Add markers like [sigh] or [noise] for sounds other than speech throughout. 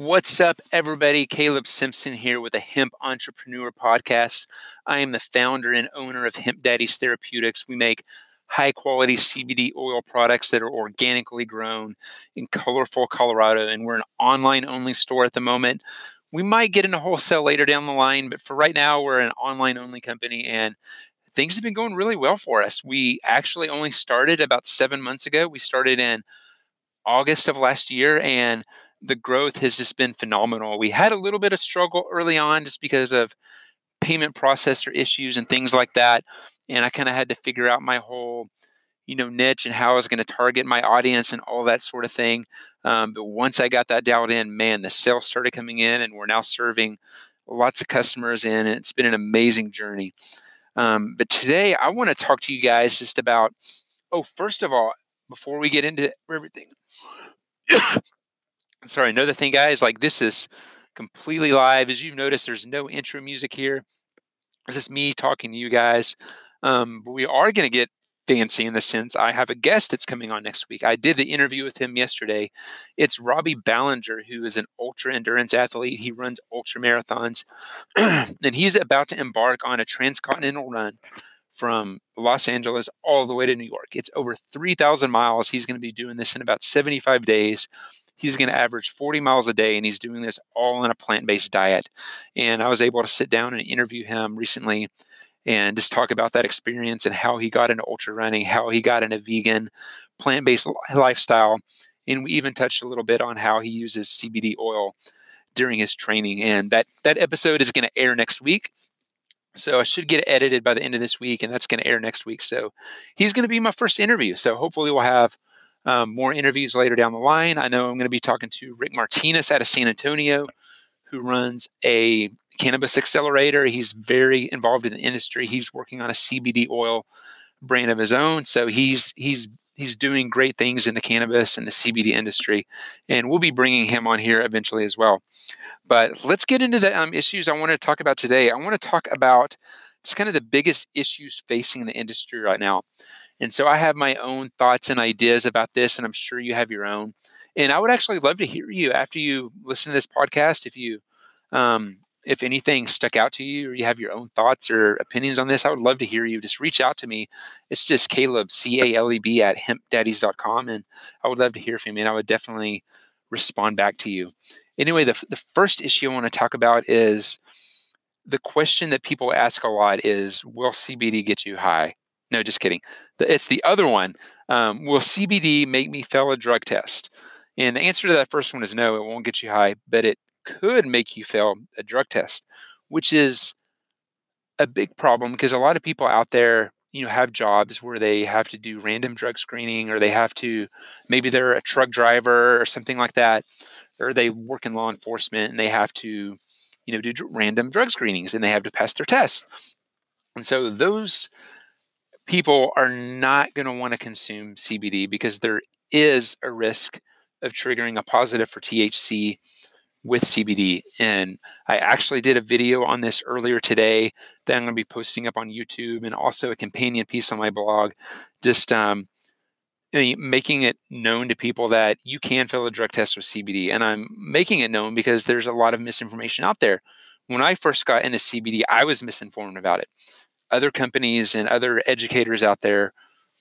What's up, everybody? Caleb Simpson here with the Hemp Entrepreneur Podcast. I am the founder and owner of Hemp Daddies Therapeutics. We make high quality CBD oil products that are organically grown in colorful Colorado, and we're an online only store at the moment. We might get into wholesale later down the line, but for right now, we're an online only company and things have been going really well for us. We actually only started about seven months ago. We started in August of last year and the growth has just been phenomenal. We had a little bit of struggle early on just because of payment processor issues and things like that. And I kind of had to figure out my whole, you know, niche and how I was going to target my audience and all that sort of thing. Um, but once I got that dialed in, man, the sales started coming in and we're now serving lots of customers in. And it's been an amazing journey. Um, but today I want to talk to you guys just about, oh, first of all, before we get into everything, sorry, another thing, guys, like this is completely live. As you've noticed, there's no intro music here. This is me talking to you guys. Um, but we are going to get fancy in the sense I have a guest that's coming on next week. I did the interview with him yesterday. It's Robbie Balenger, who is an ultra endurance athlete. He runs ultra marathons, [clears throat] and he's about to embark on a transcontinental run from Los Angeles all the way to New York. It's over 3,000 miles. He's going to be doing this in about 75 days he's going to average 40 miles a day and he's doing this all on a plant-based diet and i was able to sit down and interview him recently and just talk about that experience and how he got into ultra running how he got into vegan plant-based lifestyle and we even touched a little bit on how he uses cbd oil during his training and that that episode is going to air next week so I should get it edited by the end of this week, and that's going to air next week. So he's going to be my first interview. So hopefully we'll have um, more interviews later down the line. I know I'm going to be talking to Rick Martinez out of San Antonio, who runs a cannabis accelerator. He's very involved in the industry. He's working on a CBD oil brand of his own. So he's he's he's doing great things in the cannabis and the CBD industry, and we'll be bringing him on here eventually as well. But let's get into the um, issues I want to talk about today. I want to talk about it's kind of the biggest issues facing the industry right now. And so I have my own thoughts and ideas about this, and I'm sure you have your own. And I would actually love to hear you after you listen to this podcast. If you, um, if anything stuck out to you, or you have your own thoughts or opinions on this, I would love to hear you. Just reach out to me. It's just Caleb C A L E B at hempdaddies.com, and I would love to hear from you. And I would definitely respond back to you. Anyway, the the first issue I want to talk about is the question that people ask a lot is, "Will CBD get you high?" No, just kidding. It's the other one. Um, will CBD make me fail a drug test? And the answer to that first one is no, it won't get you high, but it could make you fail a drug test, which is a big problem because a lot of people out there, you know, have jobs where they have to do random drug screening or they have to, maybe they're a truck driver or something like that, or they work in law enforcement and they have to, you know, do random drug screenings and they have to pass their tests. And so those people are not going to want to consume CBD because there is a risk of triggering a positive for THC with CBD. And I actually did a video on this earlier today that I'm going to be posting up on YouTube and also a companion piece on my blog, just um, making it known to people that you can fill a drug test with CBD. And I'm making it known because there's a lot of misinformation out there. When I first got into CBD, I was misinformed about it other companies and other educators out there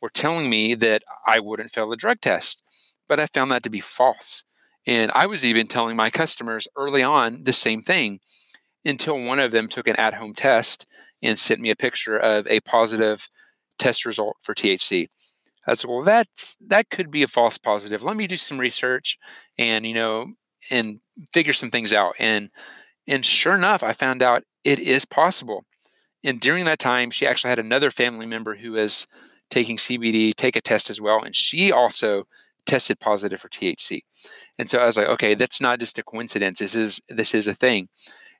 were telling me that I wouldn't fail the drug test. But I found that to be false. And I was even telling my customers early on the same thing until one of them took an at home test and sent me a picture of a positive test result for THC. I said, well, that's that could be a false positive. Let me do some research and you know and figure some things out. And and sure enough, I found out it is possible. And during that time, she actually had another family member who was taking CBD take a test as well. And she also tested positive for THC. And so I was like, okay, mm. that's not just a coincidence. This is this is a thing.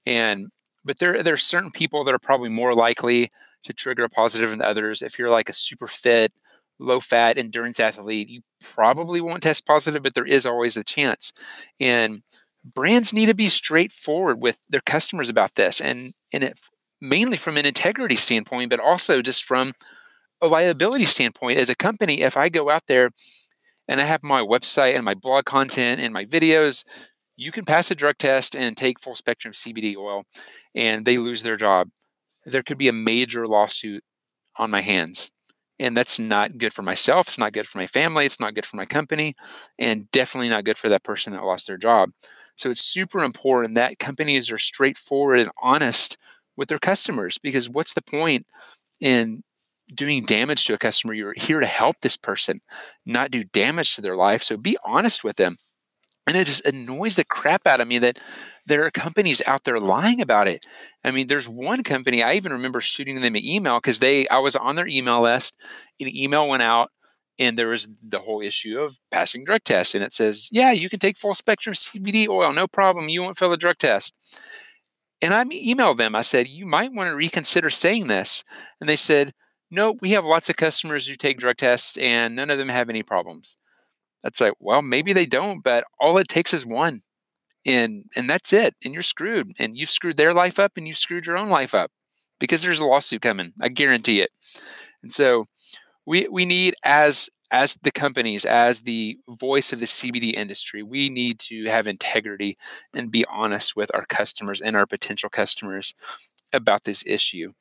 And but there there are certain people that are probably more likely to trigger a positive than others. If you're like a super fit, low fat endurance athlete, you probably won't test positive, but there is always a chance. And brands need to be straightforward with their customers about this. And and if mainly from an integrity standpoint, but also just from a liability standpoint. As a company, if I go out there and I have my website and my blog content and my videos you can pass a drug test and take full spectrum CBD oil and they lose their job. There could be a major lawsuit on my hands. And that's not good for myself. It's not good for my family. It's not good for my company. And definitely not good for that person that lost their job. So it's super important that companies are straightforward and honest with their customers because what's the point in doing damage to a customer? You're here to help this person, not do damage to their life. So be honest with them. And it just annoys the crap out of me that there are companies out there lying about it. I mean, there's one company I even remember shooting them an email because they I was on their email list. An email went out and there was the whole issue of passing drug tests. And it says, yeah, you can take full spectrum CBD oil, no problem. You won't fail the drug test. And I emailed them. I said, you might want to reconsider saying this. And they said, no, we have lots of customers who take drug tests and none of them have any problems. That's like, well, maybe they don't, but all it takes is one. And and that's it. And you're screwed. And you've screwed their life up and you've screwed your own life up because there's a lawsuit coming. I guarantee it. And so we we need as as the companies, as the voice of the CBD industry, we need to have integrity and be honest with our customers and our potential customers about this issue.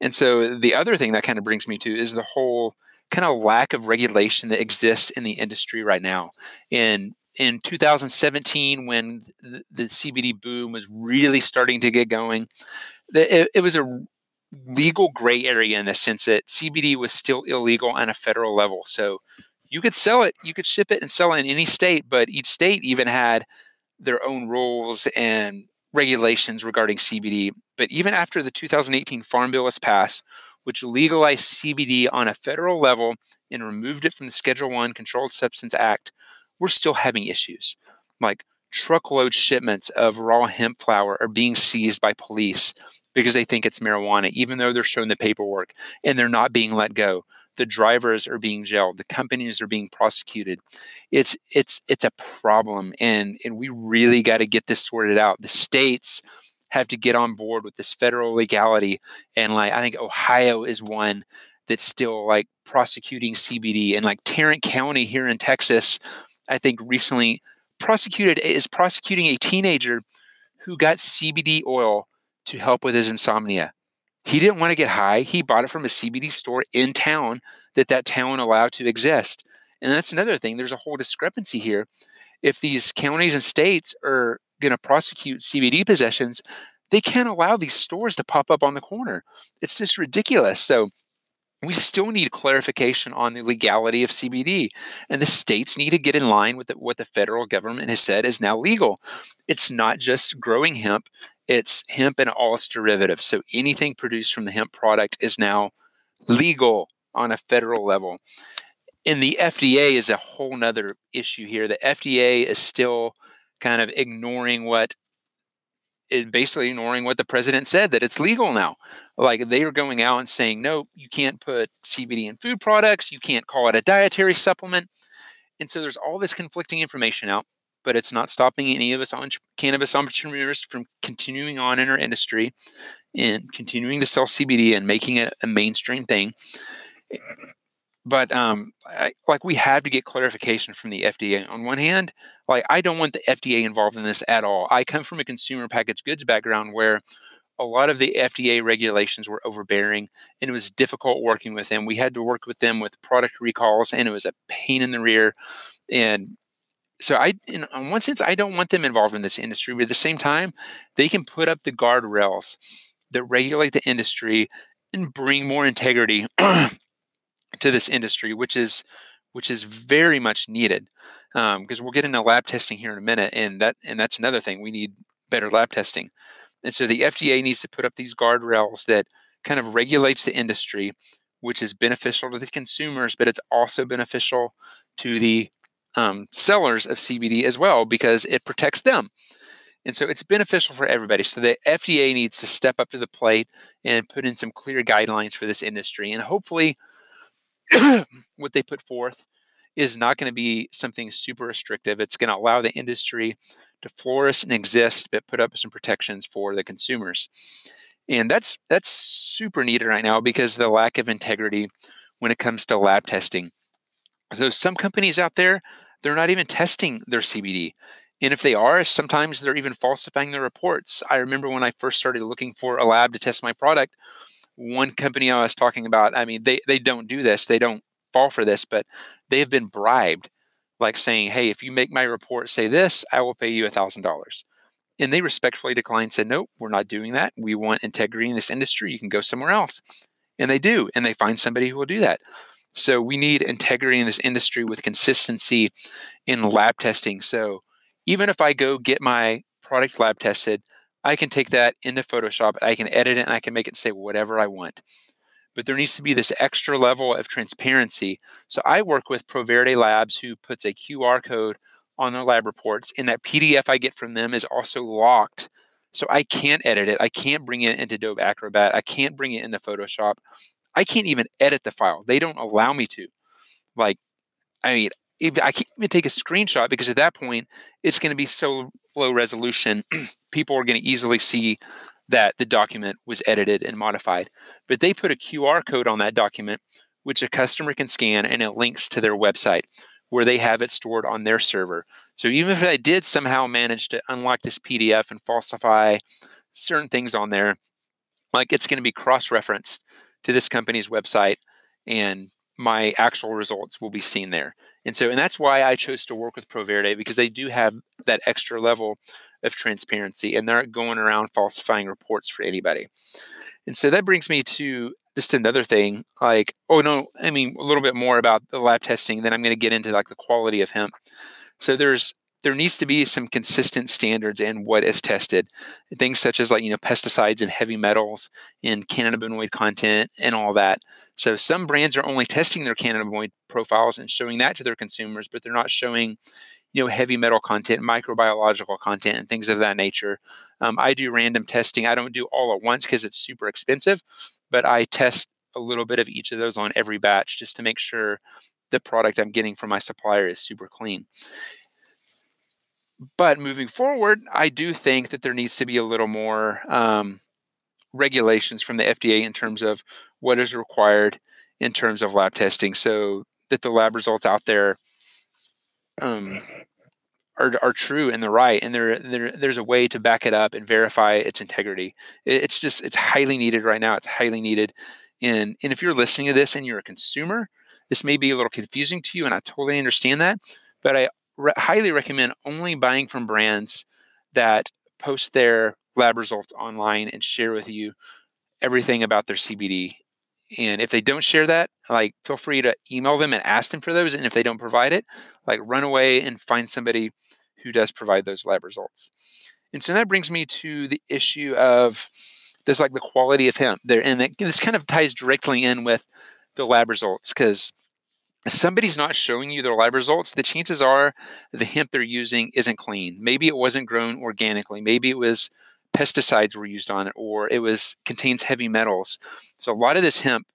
And so the other thing that kind of brings me to is the whole kind of lack of regulation that exists in the industry right now. In in 2017, when the, the CBD boom was really starting to get going, the, it, it was a legal gray area in the sense that CBD was still illegal on a federal level. So you could sell it, you could ship it and sell it in any state, but each state even had their own rules and regulations regarding CBD. But even after the 2018 Farm Bill was passed, which legalized CBD on a federal level and removed it from the Schedule 1 Controlled Substance Act, we're still having issues. Like truckload shipments of raw hemp flower are being seized by police because they think it's marijuana, even though they're shown the paperwork and they're not being let go. The drivers are being jailed. The companies are being prosecuted. It's it's it's a problem, and and we really got to get this sorted out. The states have to get on board with this federal legality. And like I think Ohio is one that's still like prosecuting CBD. And like Tarrant County here in Texas, I think recently prosecuted is prosecuting a teenager who got CBD oil to help with his insomnia. He didn't want to get high. He bought it from a CBD store in town that that town allowed to exist. And that's another thing. There's a whole discrepancy here. If these counties and states are going to prosecute CBD possessions, they can't allow these stores to pop up on the corner. It's just ridiculous. So we still need clarification on the legality of CBD, and the states need to get in line with the, what the federal government has said is now legal. It's not just growing hemp; it's hemp and all its derivatives. So anything produced from the hemp product is now legal on a federal level. And the FDA is a whole nother issue here. The FDA is still kind of ignoring what is basically ignoring what the president said that it's legal now. Like they are going out and saying, no, you can't put CBD in food products, you can't call it a dietary supplement. And so there's all this conflicting information out, but it's not stopping any of us on cannabis entrepreneurs from continuing on in our industry and continuing to sell CBD and making it a mainstream thing but um, I, like we have to get clarification from the FDA. On one hand, like I don't want the FDA involved in this at all. I come from a consumer packaged goods background where a lot of the FDA regulations were overbearing and it was difficult working with them. We had to work with them with product recalls and it was a pain in the rear. And so I, in on one sense, I don't want them involved in this industry, but at the same time, they can put up the guardrails that regulate the industry and bring more integrity [clears throat] to this industry, which is which is very much needed because um, we'll get into lab testing here in a minute, and that and that's another thing we need better lab testing, and so the FDA needs to put up these guardrails that kind of regulates the industry, which is beneficial to the consumers, but it's also beneficial to the um, sellers of CBD as well because it protects them. And so it's beneficial for everybody. So the FDA needs to step up to the plate and put in some clear guidelines for this industry. And hopefully, [clears throat] what they put forth is not going to be something super restrictive. It's going to allow the industry to flourish and exist, but put up some protections for the consumers. And that's that's super needed right now because the lack of integrity when it comes to lab testing. So some companies out there, they're not even testing their CBD. And if they are, sometimes they're even falsifying the reports. I remember when I first started looking for a lab to test my product, one company I was talking about, I mean, they, they don't do this, they don't fall for this, but they have been bribed, like saying, hey, if you make my report say this, I will pay you a $1,000. And they respectfully declined, said, nope, we're not doing that. We want integrity in this industry. You can go somewhere else. And they do. And they find somebody who will do that. So we need integrity in this industry with consistency in lab testing. So even if I go get my product lab tested, I can take that into Photoshop, I can edit it, and I can make it say whatever I want. But there needs to be this extra level of transparency. So I work with Proverde Labs, who puts a QR code on their lab reports, and that PDF I get from them is also locked. So I can't edit it. I can't bring it into Adobe Acrobat. I can't bring it into Photoshop. I can't even edit the file. They don't allow me to. Like, I mean, I can't even take a screenshot because at that point it's going to be so low resolution, [clears throat] people are going to easily see that the document was edited and modified. But they put a QR code on that document, which a customer can scan, and it links to their website where they have it stored on their server. So even if I did somehow manage to unlock this PDF and falsify certain things on there, like it's going to be cross referenced to this company's website and my actual results will be seen there. And so, and that's why I chose to work with Proverde because they do have that extra level of transparency and they're not going around falsifying reports for anybody. And so that brings me to just another thing like, oh no, I mean, a little bit more about the lab testing, then I'm going to get into like the quality of hemp. So there's there needs to be some consistent standards in what is tested. Things such as like, you know, pesticides and heavy metals and cannabinoid content and all that. So some brands are only testing their cannabinoid profiles and showing that to their consumers, but they're not showing, you know, heavy metal content, microbiological content, and things of that nature. Um, I do random testing. I don't do all at once because it's super expensive, but I test a little bit of each of those on every batch just to make sure the product I'm getting from my supplier is super clean. But moving forward, I do think that there needs to be a little more um, regulations from the FDA in terms of what is required in terms of lab testing, so that the lab results out there um, are, are true and they're right, and there, there there's a way to back it up and verify its integrity. It's just it's highly needed right now. It's highly needed, and and if you're listening to this and you're a consumer, this may be a little confusing to you, and I totally understand that. But I re- highly recommend only buying from brands that post their lab results online and share with you everything about their CBD. And if they don't share that, like feel free to email them and ask them for those. And if they don't provide it, like run away and find somebody who does provide those lab results. And so that brings me to the issue of there's like the quality of hemp there. And this kind of ties directly in with the lab results because somebody's not showing you their lab results, the chances are the hemp they're using isn't clean. Maybe it wasn't grown organically. Maybe it was pesticides were used on it, or it was contains heavy metals. So a lot of this hemp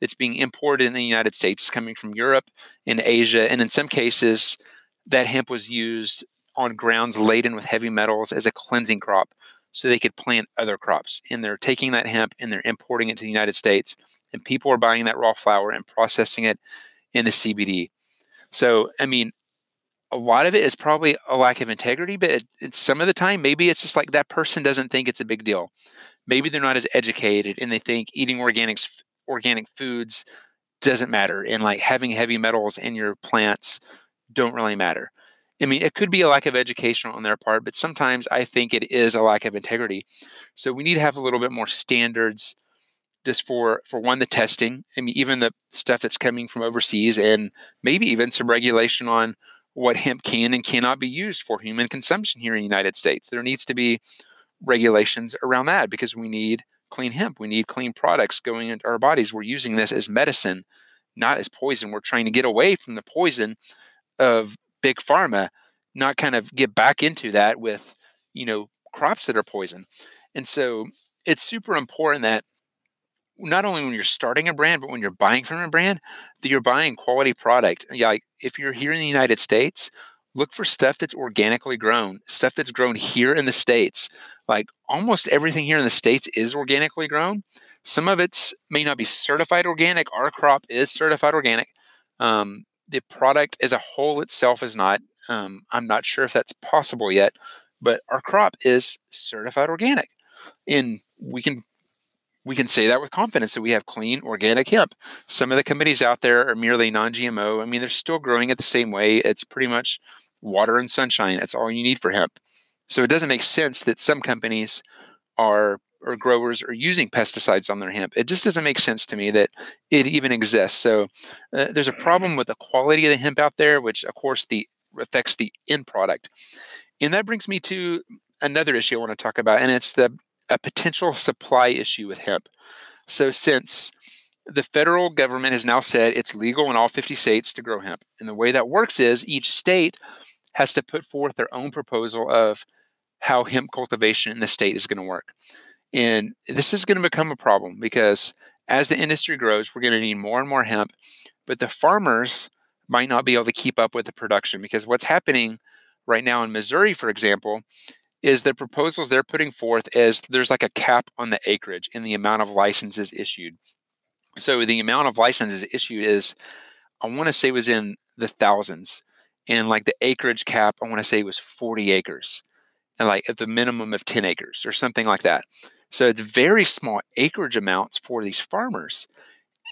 that's being imported in the United States is coming from Europe and Asia, and in some cases, that hemp was used on grounds laden with heavy metals as a cleansing crop so they could plant other crops. And they're taking that hemp and they're importing it to the United States, and people are buying that raw flower and processing it in the CBD. So, I mean, a lot of it is probably a lack of integrity, but it, it's some of the time maybe it's just like that person doesn't think it's a big deal. Maybe they're not as educated and they think eating organics organic foods doesn't matter and like having heavy metals in your plants don't really matter. I mean, it could be a lack of education on their part, but sometimes I think it is a lack of integrity. So we need to have a little bit more standards just for for one the testing i mean even the stuff that's coming from overseas and maybe even some regulation on what hemp can and cannot be used for human consumption here in the united states. There needs to be regulations around that because we need clean hemp. We need clean products going into our bodies. We're using this as medicine not as poison. We're trying to get away from the poison of big pharma not kind of get back into that with you know crops that are poison. And so it's super important that not only when you're starting a brand, but when you're buying from a brand, that you're buying quality product. Yeah, like if you're here in the United States, look for stuff that's organically grown, stuff that's grown here in the States. Like almost everything here in the States is organically grown. Some of it's may not be certified organic. Our crop is certified organic. Um, the product as a whole itself is not. Um, I'm not sure if that's possible yet, but our crop is certified organic, and we can we can say that with confidence that we have clean organic hemp. Some of the companies out there are merely non-GMO. I mean, they're still growing it the same way. It's pretty much water and sunshine. That's all you need for hemp. So it doesn't make sense that some companies are or growers are using pesticides on their hemp. It just doesn't make sense to me that it even exists. So uh, there's a problem with the quality of the hemp out there, which of course the affects the end product. And that brings me to another issue I want to talk about, and it's the a potential supply issue with hemp. So since the federal government has now said it's legal in all 50 states to grow hemp, and the way that works is each state has to put forth their own proposal of how hemp cultivation in the state is going to work. And this is going to become a problem because as the industry grows, we're going to need more and more hemp, but the farmers might not be able to keep up with the production because what's happening right now in Missouri, for example, is the proposals they're putting forth is there's like a cap on the acreage in the amount of licenses issued. So the amount of licenses issued is, I want to say, was in the thousands, and like the acreage cap, I want to say was 40 acres, and like at the minimum of 10 acres or something like that. So it's very small acreage amounts for these farmers.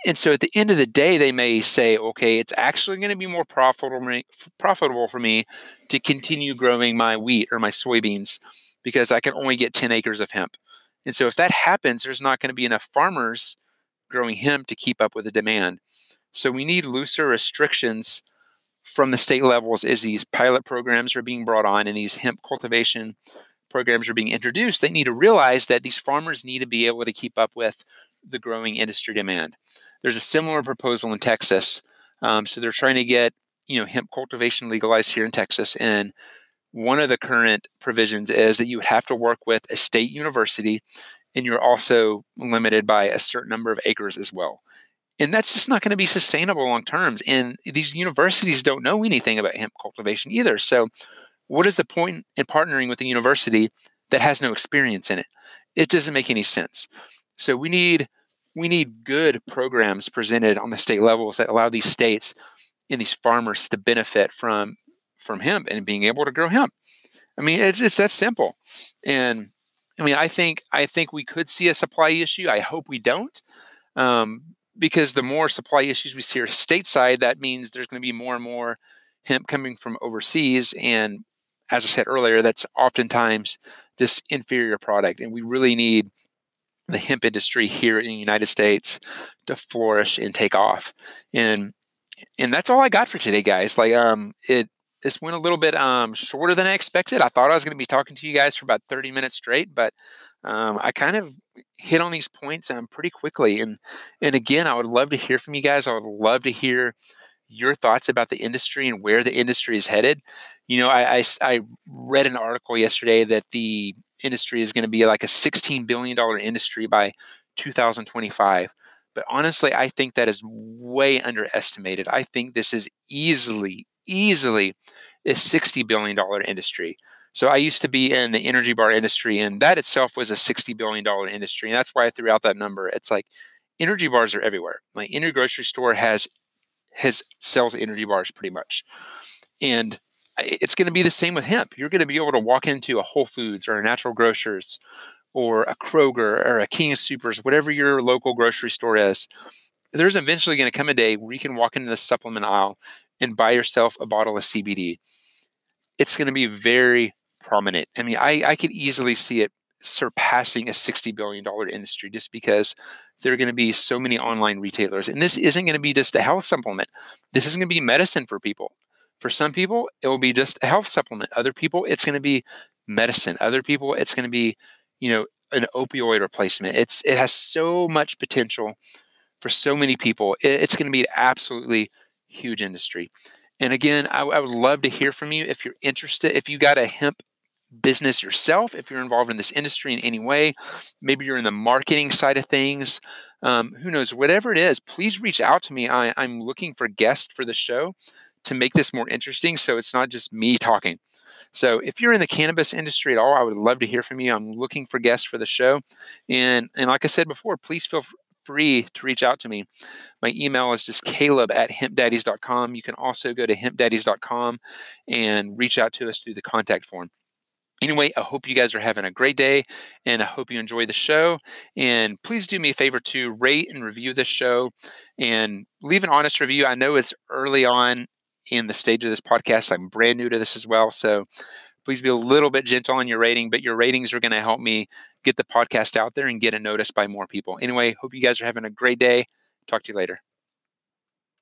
And so at the end of the day, they may say, okay, it's actually going to be more profitable, for me to continue growing my wheat or my soybeans because I can only get 10 acres of hemp. And so if that happens, there's not going to be enough farmers growing hemp to keep up with the demand. So we need looser restrictions from the state levels as these pilot programs are being brought on and these hemp cultivation programs are being introduced. They need to realize that these farmers need to be able to keep up with the growing industry demand. There's a similar proposal in Texas. Um, so they're trying to get you know hemp cultivation legalized here in Texas, and one of the current provisions is that you would have to work with a state university, and you're also limited by a certain number of acres as well. And that's just not going to be sustainable long terms. And these universities don't know anything about hemp cultivation either. So, what is the point in partnering with a university that has no experience in it? It doesn't make any sense. So, we need we need good programs presented on the state levels that allow these states and these farmers to benefit from from hemp and being able to grow hemp. I mean, it's it's that simple. And I mean, I think I think we could see a supply issue. I hope we don't, um, because the more supply issues we see [laughs] stateside, that means there's going to be more and more hemp coming from overseas. And as I said earlier, that's oftentimes just inferior product. And we really need the hemp industry here in the United States to flourish and take off. And and that's all I got for today, guys. Like um it this went a little bit um shorter than I expected. I thought I was going to be talking to you guys for about 30 minutes straight, but um, I kind of hit on these points um, pretty quickly. And and again, I would love to hear from you guys. I would love to hear your thoughts about the industry and where the industry is headed. You know, I, I, I read an article yesterday that the industry is going to be like a $16 billion industry by 2025. But honestly, I think that is way underestimated. I think this is easily, easily a $60 billion industry. So I used to be in the energy bar industry, and that itself was a $60 billion industry. And that's why I threw out that number. It's like energy bars are everywhere. Like any grocery store has has sells energy bars pretty much. And it's going to be the same with hemp. You're going to be able to walk into a Whole Foods or a Natural Grocers or a Kroger or a King of Soopers, whatever your local grocery store is. There's eventually going to come a day where you can walk into the supplement aisle and buy yourself a bottle of CBD. It's going to be very prominent. I mean, I, I could easily see it surpassing a $60 billion industry just because there are going to be so many online retailers. And this isn't going to be just a health supplement. This isn't going to be medicine for people. For some people, it will be just a health supplement. Other people, it's going to be medicine. Other people, it's going to be, you know, an opioid replacement. It's it has so much potential for so many people. It, it's going to be an absolutely huge industry. And again, I, I would love to hear from you if you're interested. If you got a hemp business yourself, if you're involved in this industry in any way, maybe you're in the marketing side of things, um, who knows, whatever it is, please reach out to me. I, I'm looking for guests for the show to make this more interesting so it's not just me talking. So if you're in the cannabis industry at all, I would love to hear from you. I'm looking for guests for the show. And and like I said before, please feel free to reach out to me. My email is just caleb at hempdaddies.com. You can also go to hempdaddies.com and reach out to us through the contact form. Anyway, I hope you guys are having a great day and I hope you enjoy the show. And please do me a favor to rate and review this show and leave an honest review. I know it's early on in the stage of this podcast. I'm brand new to this as well. So please be a little bit gentle on your rating, but your ratings are going to help me get the podcast out there and get it noticed by more people. Anyway, hope you guys are having a great day. Talk to you later.